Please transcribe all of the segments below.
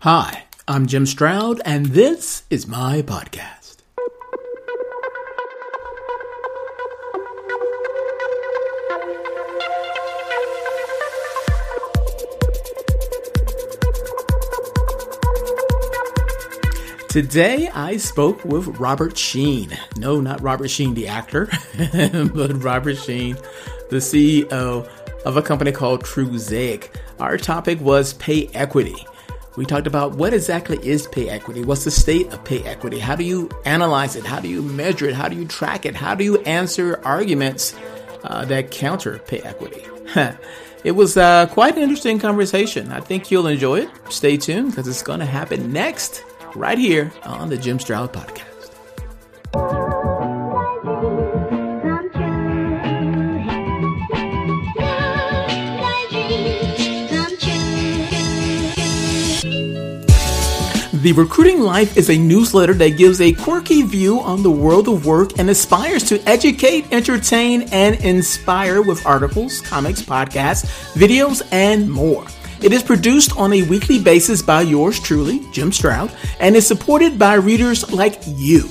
Hi, I'm Jim Stroud, and this is my podcast. Today I spoke with Robert Sheen. No, not Robert Sheen, the actor, but Robert Sheen, the CEO of a company called Trusaic. Our topic was pay equity. We talked about what exactly is pay equity? What's the state of pay equity? How do you analyze it? How do you measure it? How do you track it? How do you answer arguments uh, that counter pay equity? it was uh, quite an interesting conversation. I think you'll enjoy it. Stay tuned because it's going to happen next, right here on the Jim Stroud Podcast. The Recruiting Life is a newsletter that gives a quirky view on the world of work and aspires to educate, entertain, and inspire with articles, comics, podcasts, videos, and more. It is produced on a weekly basis by yours truly, Jim Stroud, and is supported by readers like you.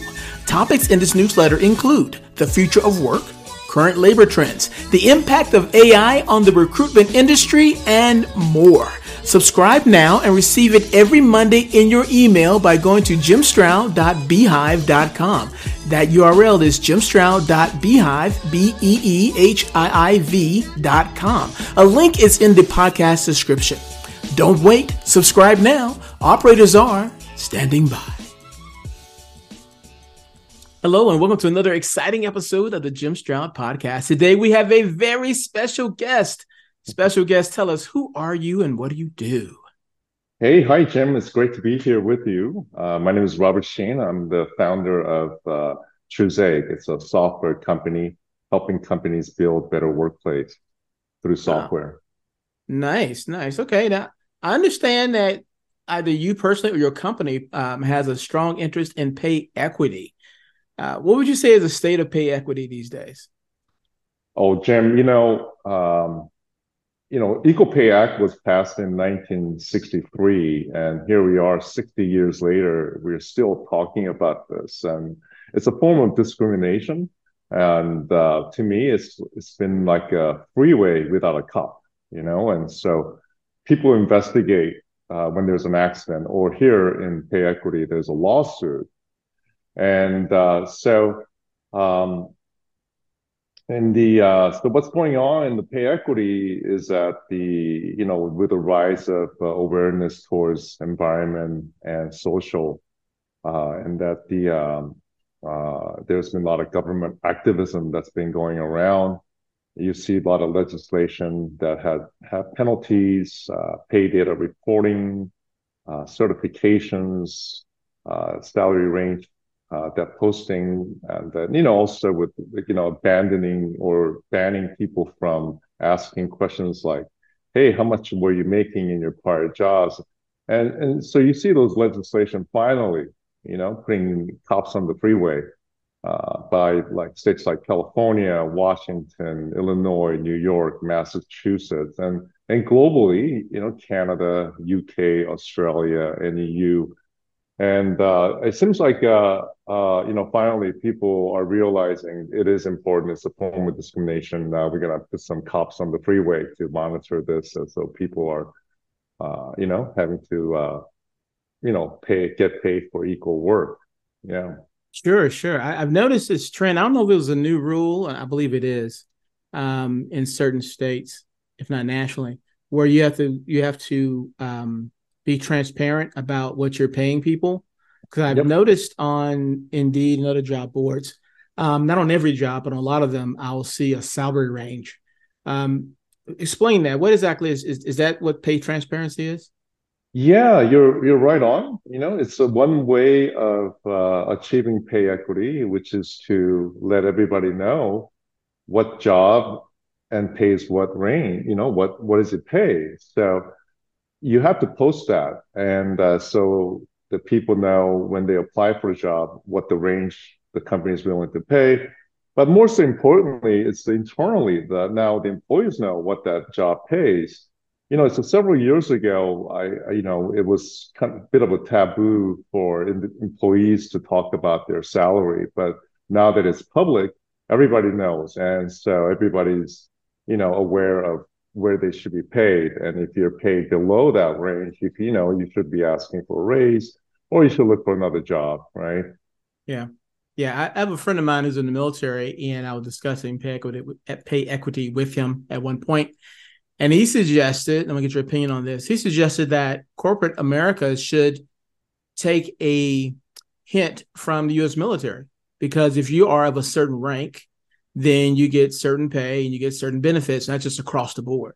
Topics in this newsletter include the future of work, current labor trends, the impact of AI on the recruitment industry, and more. Subscribe now and receive it every Monday in your email by going to jimstroud.beehiiv.com. That URL is jimstroud.beehiiv, B-E-E-H-I-I-V dot com. A link is in the podcast description. Don't wait. Subscribe now. Operators are standing by. Hello and welcome to another exciting episode of the Jim Stroud podcast. Today we have a very special guest. Special guest, tell us who are you and what do you do? Hey, hi, Jim. It's great to be here with you. Uh, my name is Robert Sheen. I'm the founder of uh. It's a software company helping companies build better workplace through software. Nice, nice. Okay, now I understand that either you personally or your company um, has a strong interest in pay equity. Uh, what would you say is the state of pay equity these days? Oh, Jim, you know, um, you know, Equal Pay Act was passed in 1963, and here we are 60 years later, we're still talking about this. And it's a form of discrimination. And uh, to me, it's it's been like a freeway without a cop, you know. And so people investigate uh, when there's an accident, or here in pay equity, there's a lawsuit. And uh, so um, so what's going on in the pay equity is that the you know with the rise of uh, awareness towards environment and social, uh, and that the um, uh, there's been a lot of government activism that's been going around. You see a lot of legislation that had have penalties, uh, pay data reporting, uh, certifications, uh salary range uh, that posting and then you know also with you know abandoning or banning people from asking questions like hey how much were you making in your prior jobs? And and so you see those legislation finally you know putting cops on the freeway uh, by like states like California, Washington, Illinois, New York, Massachusetts, and and globally, you know, Canada, UK, Australia, and EU and uh, it seems like uh, uh, you know finally people are realizing it is important. It's a form of discrimination. We're gonna put some cops on the freeway to monitor this, and so people are uh, you know having to uh, you know pay get paid for equal work. Yeah. Sure, sure. I, have noticed this trend. I don't know if it was a new rule. I believe it is um, in certain states, if not nationally, where you have to you have to um, be transparent about what you're paying people. Because I've yep. noticed on Indeed and other job boards, um, not on every job, but on a lot of them, I'll see a salary range. Um, explain that. What exactly is, is is that? What pay transparency is? Yeah, you're you're right on. You know, it's a one way of uh, achieving pay equity, which is to let everybody know what job and pays what range. You know, what what does it pay? So you have to post that, and uh, so the people know when they apply for a job what the range the company is willing to pay. But most importantly, it's internally that now the employees know what that job pays. You know, so several years ago, I, I, you know, it was kind of a bit of a taboo for employees to talk about their salary, but now that it's public, everybody knows, and so everybody's, you know, aware of where they should be paid. And if you're paid below that range, you, you know, you should be asking for a raise, or you should look for another job, right? Yeah. Yeah, I have a friend of mine who's in the military, and I was discussing pay equity, pay equity with him at one point and he suggested, I'm gonna get your opinion on this. He suggested that corporate America should take a hint from the US military because if you are of a certain rank, then you get certain pay and you get certain benefits, not just across the board.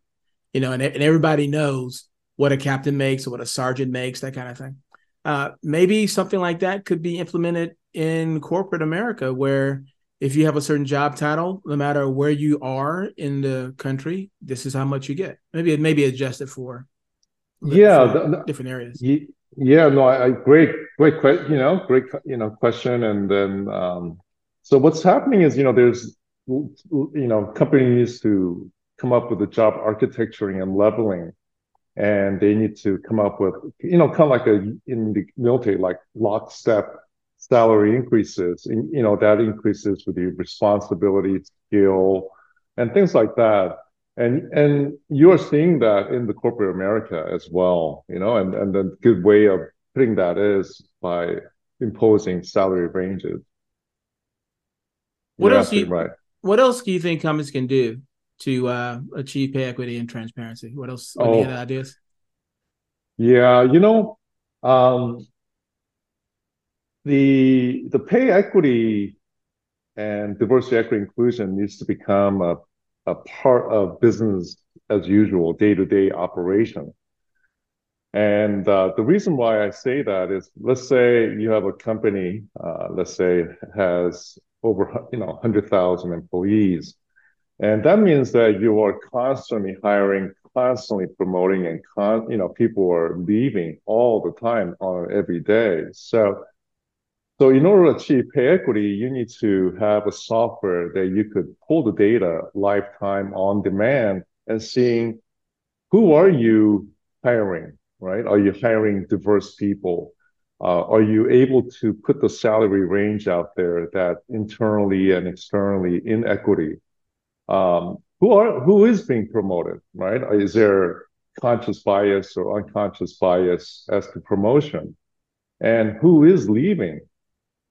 You know, and, and everybody knows what a captain makes or what a sergeant makes, that kind of thing. Uh, maybe something like that could be implemented in corporate America where if you have a certain job title, no matter where you are in the country, this is how much you get. Maybe it may be adjusted for yeah for the, different areas. Yeah, no, I, great, great, question. you know, great, you know, question. And then, um, so what's happening is, you know, there's, you know, companies to come up with the job architecturing and leveling, and they need to come up with, you know, kind of like a in the military, like lockstep salary increases, you know, that increases with your responsibility, skill, and things like that. And and you're seeing that in the corporate America as well, you know, and, and the good way of putting that is by imposing salary ranges. What else do you, right. What else do you think companies can do to uh, achieve pay equity and transparency? What else? Any oh, ideas? Yeah, you know, um, the the pay equity and diversity, equity, inclusion needs to become a, a part of business as usual, day to day operation. And uh, the reason why I say that is, let's say you have a company, uh, let's say has over you know 100,000 employees, and that means that you are constantly hiring, constantly promoting, and con- you know people are leaving all the time on every day. So so in order to achieve pay equity, you need to have a software that you could pull the data lifetime on demand and seeing who are you hiring, right? Are you hiring diverse people? Uh, are you able to put the salary range out there that internally and externally in equity? Um, who are who is being promoted, right? Is there conscious bias or unconscious bias as to promotion? And who is leaving?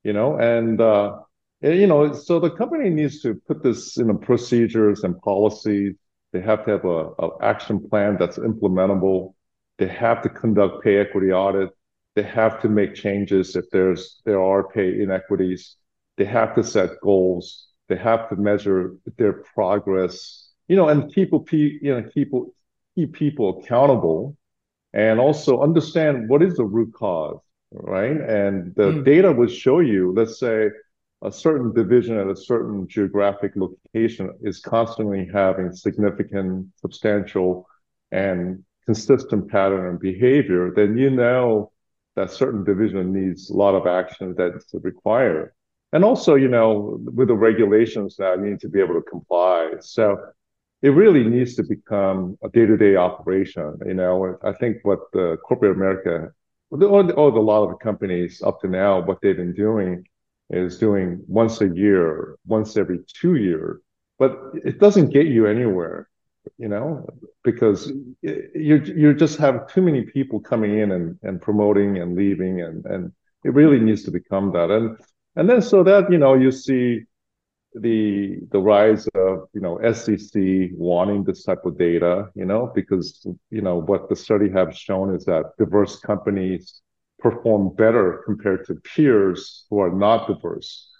you know, and uh, you know, so the company needs to put this in the procedures and policies. They have to have a, a action plan that's implementable. They have to conduct pay equity audit. They have to make changes if there's there are pay inequities. They have to set goals. They have to measure their progress. You know, and keep know keep keep people accountable, and also understand what is the root cause right? And the mm. data would show you, let's say, a certain division at a certain geographic location is constantly having significant, substantial, and consistent pattern and behavior, then you know that certain division needs a lot of action that's required. And also, you know, with the regulations now, you need to be able to comply. So it really needs to become a day-to-day operation. You know, I think what the corporate America or, or a lot of the companies up to now, what they've been doing is doing once a year, once every two years, but it doesn't get you anywhere, you know, because you you just have too many people coming in and, and promoting and leaving, and and it really needs to become that, and and then so that you know you see the the rise of you know SEC wanting this type of data, you know, because you know what the study have shown is that diverse companies perform better compared to peers who are not diverse,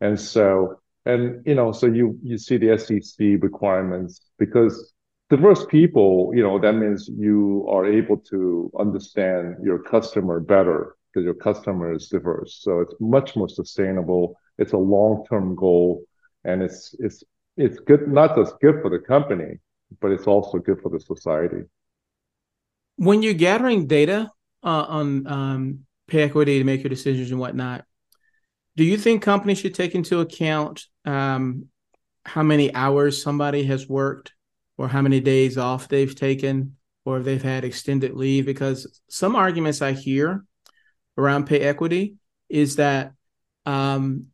and so and you know so you you see the SEC requirements because diverse people, you know, that means you are able to understand your customer better because your customer is diverse. So it's much more sustainable. It's a long-term goal, and it's it's it's good not just good for the company, but it's also good for the society. When you're gathering data uh, on um, pay equity to make your decisions and whatnot, do you think companies should take into account um, how many hours somebody has worked or how many days off they've taken or if they've had extended leave? Because some arguments I hear around pay equity is that um,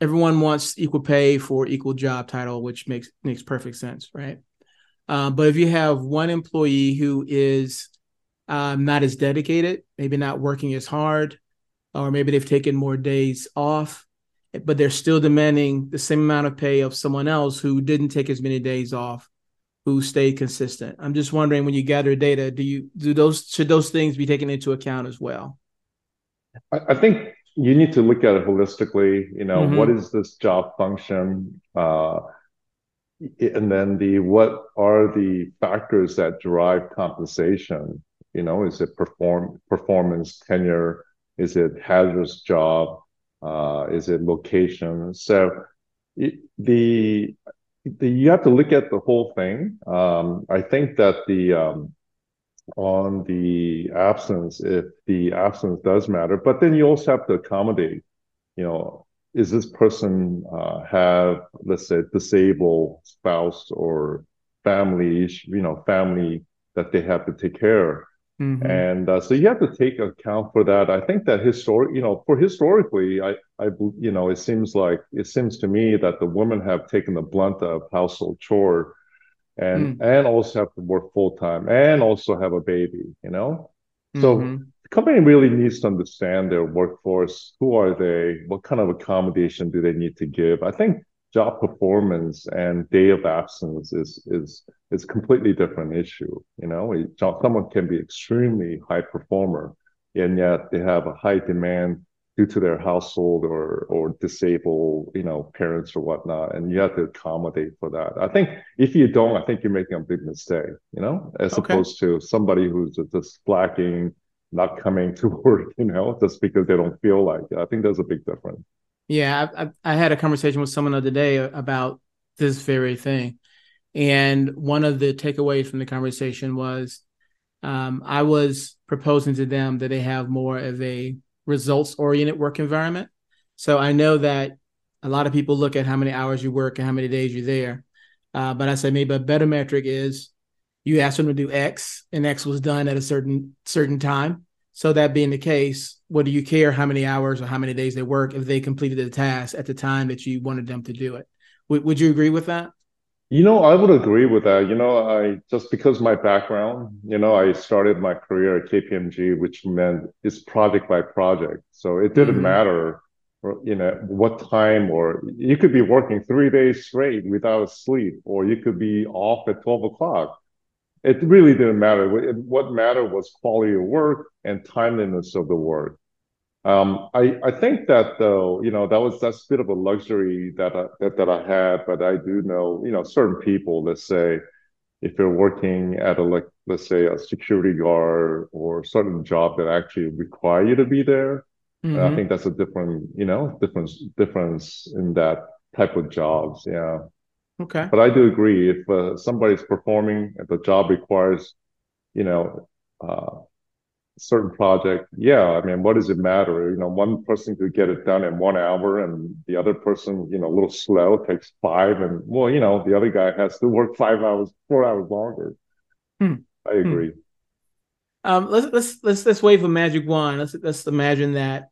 everyone wants equal pay for equal job title, which makes makes perfect sense, right? Uh, but if you have one employee who is um, not as dedicated, maybe not working as hard, or maybe they've taken more days off, but they're still demanding the same amount of pay of someone else who didn't take as many days off, who stayed consistent. I'm just wondering when you gather data, do you do those should those things be taken into account as well? I, I think you need to look at it holistically. You know, mm-hmm. what is this job function? Uh, and then the what are the factors that drive compensation? You know, is it perform performance, tenure? Is it hazardous job? Uh, is it location? So the, the you have to look at the whole thing. Um, I think that the um, on the absence, if the absence does matter, but then you also have to accommodate. You know, is this person uh, have let's say disabled spouse or family, you know, family that they have to take care of? Mm-hmm. And uh, so you have to take account for that. I think that historic, you know, for historically, I, I, you know, it seems like it seems to me that the women have taken the blunt of household chore, and mm. and also have to work full time and also have a baby. You know, so mm-hmm. the company really needs to understand their workforce. Who are they? What kind of accommodation do they need to give? I think job performance and day of absence is is is completely different issue. You know, someone can be extremely high performer, and yet they have a high demand due to their household or or disabled, you know, parents or whatnot, and you have to accommodate for that. I think if you don't, I think you're making a big mistake. You know, as okay. opposed to somebody who's just slacking, not coming to work, you know, just because they don't feel like it. I think there's a big difference. Yeah, I, I, had a conversation with someone the other day about this very thing, and one of the takeaways from the conversation was um, I was proposing to them that they have more of a results oriented work environment. So I know that a lot of people look at how many hours you work and how many days you're there, uh, but I say maybe a better metric is you asked them to do X, and X was done at a certain certain time. So that being the case, what do you care how many hours or how many days they work if they completed the task at the time that you wanted them to do it? W- would you agree with that? You know, I would agree with that. You know, I just because my background, you know, I started my career at KPMG, which meant it's project by project. So it didn't mm-hmm. matter, you know, what time or you could be working three days straight without sleep, or you could be off at 12 o'clock it really didn't matter. What mattered was quality of work and timeliness of the work. Um, I, I think that though, you know, that was that's a bit of a luxury that I, that, that I had, but I do know, you know, certain people, let's say, if you're working at a like, let's say, a security guard or certain job that actually require you to be there, mm-hmm. I think that's a different, you know, difference difference in that type of jobs. Yeah. Okay. But I do agree if uh, somebody's performing, if the job requires, you know, uh, certain project, yeah, I mean, what does it matter? You know, one person could get it done in one hour and the other person, you know, a little slow takes five and well, you know, the other guy has to work five hours, four hours longer. Hmm. I hmm. agree. Hmm. Um, let's let's let's let's wave a magic wand. Let's let's imagine that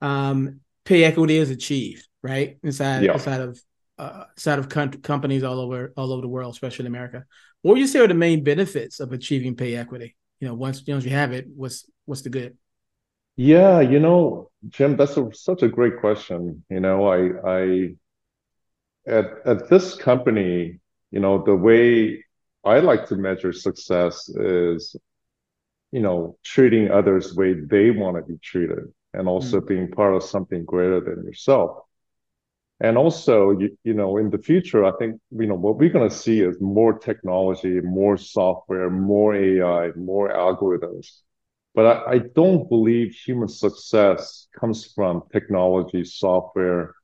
um, pay equity is achieved, right? Inside yeah. inside of uh, side of com- companies all over all over the world, especially in America. What would you say are the main benefits of achieving pay equity? You know, once you know you have it, what's what's the good? Yeah, you know, Jim, that's a, such a great question. You know, I I at at this company, you know, the way I like to measure success is, you know, treating others the way they want to be treated, and also mm-hmm. being part of something greater than yourself And also, you, you know, in the future, I think, you know, what we're going to see is more technology, more software, more AI, more algorithms. But I, I don't believe human success comes from technology, software,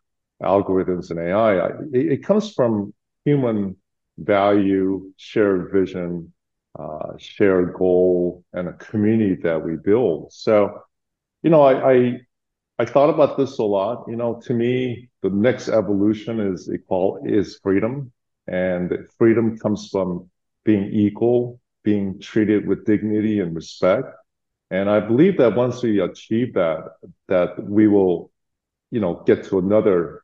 algorithms, and AI. It, it comes from human value, shared vision, uh, shared goal, and a community that we build. So, you know, I, I I thought about this a lot. You know, to me, the next evolution is equal is freedom, and freedom comes from being equal, being treated with dignity and respect. And I believe that once we achieve that, that we will, you know, get to another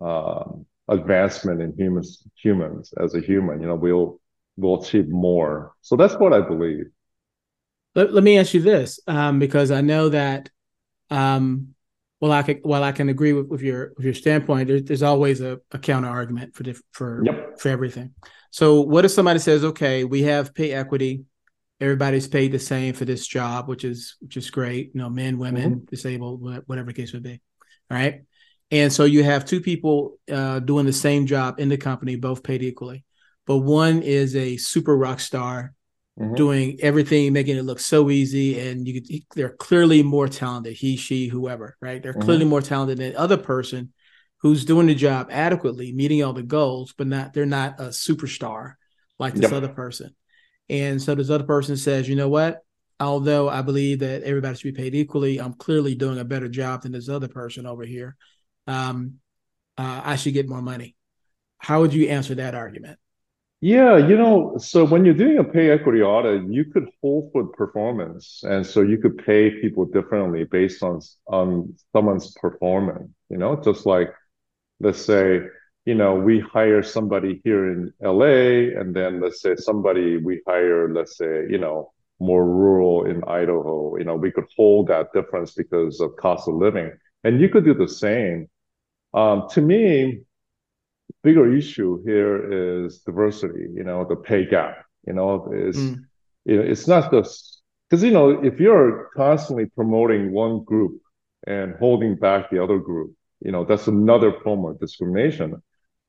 um, advancement in humans, humans as a human. You know, we'll we'll achieve more. So that's what I believe. Let, let me ask you this, um, because I know that um, well, I can while I can agree with, with your with your standpoint, there's, there's always a, a counter argument for diff, for yep. for everything. So, what if somebody says, "Okay, we have pay equity, everybody's paid the same for this job, which is which is great. You know, men, women, mm-hmm. disabled, whatever the case would be. All right, and so you have two people uh, doing the same job in the company, both paid equally, but one is a super rock star mm-hmm. doing everything, making it look so easy. And you could, they're clearly more talented, he, she, whoever, right? They're mm-hmm. clearly more talented than the other person who's doing the job adequately, meeting all the goals, but not, they're not a superstar like this yep. other person. And so this other person says, you know what? Although I believe that everybody should be paid equally, I'm clearly doing a better job than this other person over here. Um, uh, I should get more money. How would you answer that argument? Yeah, you know, so when you're doing a pay equity audit, you could hold for performance, and so you could pay people differently based on on someone's performance. You know, just like let's say, you know, we hire somebody here in LA, and then let's say somebody we hire, let's say, you know, more rural in Idaho. You know, we could hold that difference because of cost of living, and you could do the same. Um, to me, bigger issue here is diversity, you know, the pay gap, you know, is, mm. you know, it's not just, because, you know, if you're constantly promoting one group and holding back the other group, you know, that's another form of discrimination.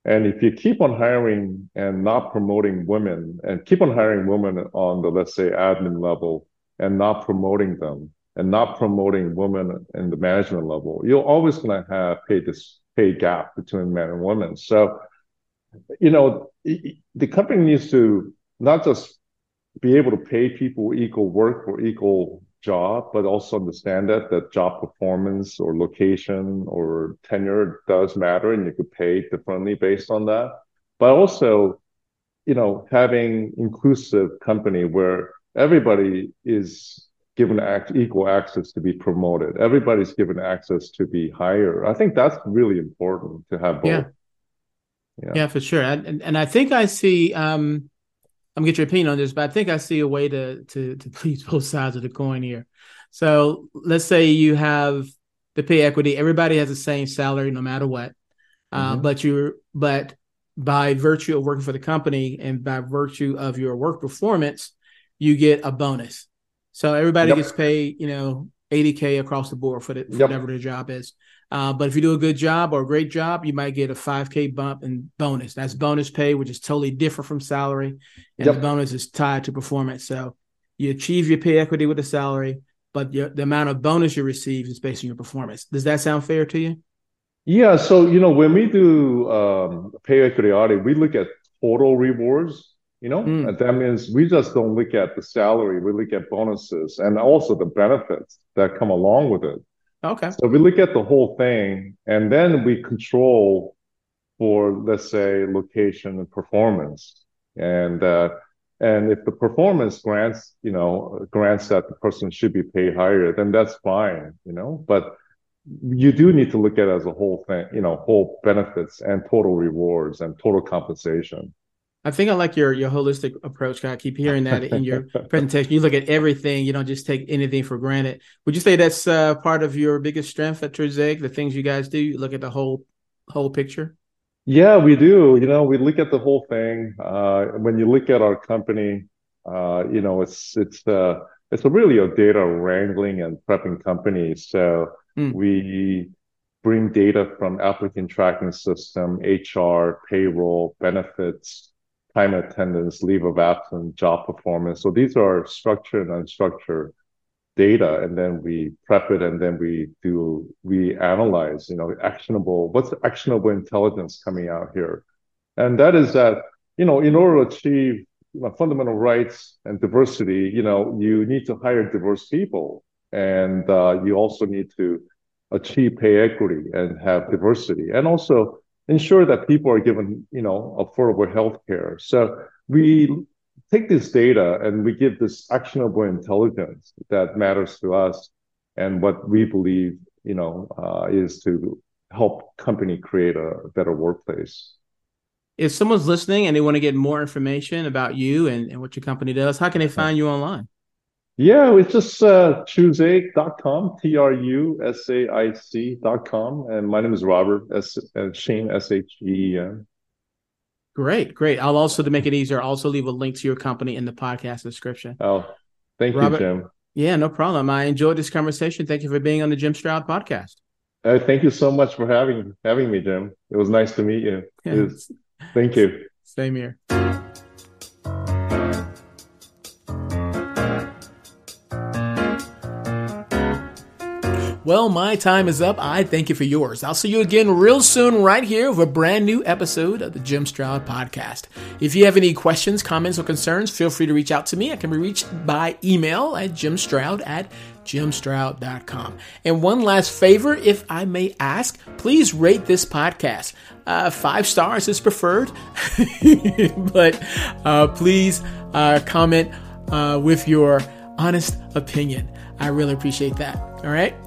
And if you keep on hiring and not promoting women and keep on hiring women on the, let's say, admin level and not promoting them and not promoting women in the management level, you're always going to have pay dis- pay gap between men and women. So, you know, the company needs to not just be able to pay people equal work for equal job, but also understand that that job performance or location or tenure does matter, and you could pay differently based on that. But also, you know, having inclusive company where everybody is given equal access to be promoted. Everybody's given access to be higher. I think that's really important to have both. Yeah, yeah, yeah for sure. And, and I think I see. Um, I'm gonna get your opinion on this, but I think I see a way to to to please both sides of the coin here. So let's say you have the pay equity. Everybody has the same salary no matter what, uh, mm-hmm. but you're but by virtue of working for the company and by virtue of your work performance, you get a bonus. So everybody yep. gets paid, you know, 80K across the board for, the, for yep. whatever their job is. Uh, but if you do a good job or a great job, you might get a 5K bump and bonus. That's bonus pay, which is totally different from salary. And yep. the bonus is tied to performance. So you achieve your pay equity with a salary, but your, the amount of bonus you receive is based on your performance. Does that sound fair to you? Yeah. So, you know, when we do um, pay equity audit, we look at total rewards you know, mm. and that means we just don't look at the salary, we look at bonuses and also the benefits that come along with it. Okay. So we look at the whole thing and then we control for, let's say, location and performance. And, uh, and if the performance grants, you know, grants that the person should be paid higher, then that's fine, you know, but you do need to look at it as a whole thing, you know, whole benefits and total rewards and total compensation. I think I like your your holistic approach. I keep hearing that in your presentation. You look at everything. You don't just take anything for granted. Would you say that's uh, part of your biggest strength at Trusaic? The things you guys do, you look at the whole whole picture. Yeah, we do. You know, we look at the whole thing. Uh, when you look at our company, uh, you know, it's it's uh, it's a really a data wrangling and prepping company. So mm. we bring data from applicant tracking system, HR, payroll, benefits, time attendance, leave of absence, job performance. So these are structured and unstructured data, and then we prep it, and then we do we analyze, you know, actionable. What's actionable intelligence coming out here? And that is that you know, in order to achieve you know, fundamental rights and diversity, you know, you need to hire diverse people, and uh, you also need to achieve pay equity and have diversity, and also ensure that people are given, you know, affordable health care. So we take this data and we give this actionable intelligence that matters to us and what we believe, you know, uh, is to help company create a better workplace. If someone's listening and they want to get more information about you and, and what your company does, how can they find you online? Yeah, it's just uh, trusaic.com, T R U S A I C.com. And my name is Robert S. Uh, Sheen, S H E E N. Great, great. I'll also, to make it easier, also leave a link to your company in the podcast description. Oh, thank Robert, you, Jim. Yeah, no problem. I enjoyed this conversation. Thank you for being on the Jim Stroud podcast. Uh, thank you so much for having having me, Jim. It was nice to meet you. Yeah. thank you. Same here. Well, my time is up. I thank you for yours. I'll see you again real soon, right here, with a brand new episode of the Jim Stroud Podcast. If you have any questions, comments, or concerns, feel free to reach out to me. I can be reached by email at jimstroud at jimstroud.com. And one last favor, if I may ask, please rate this podcast. Uh, five stars is preferred, but uh, please uh, comment uh, with your honest opinion. I really appreciate that. All right.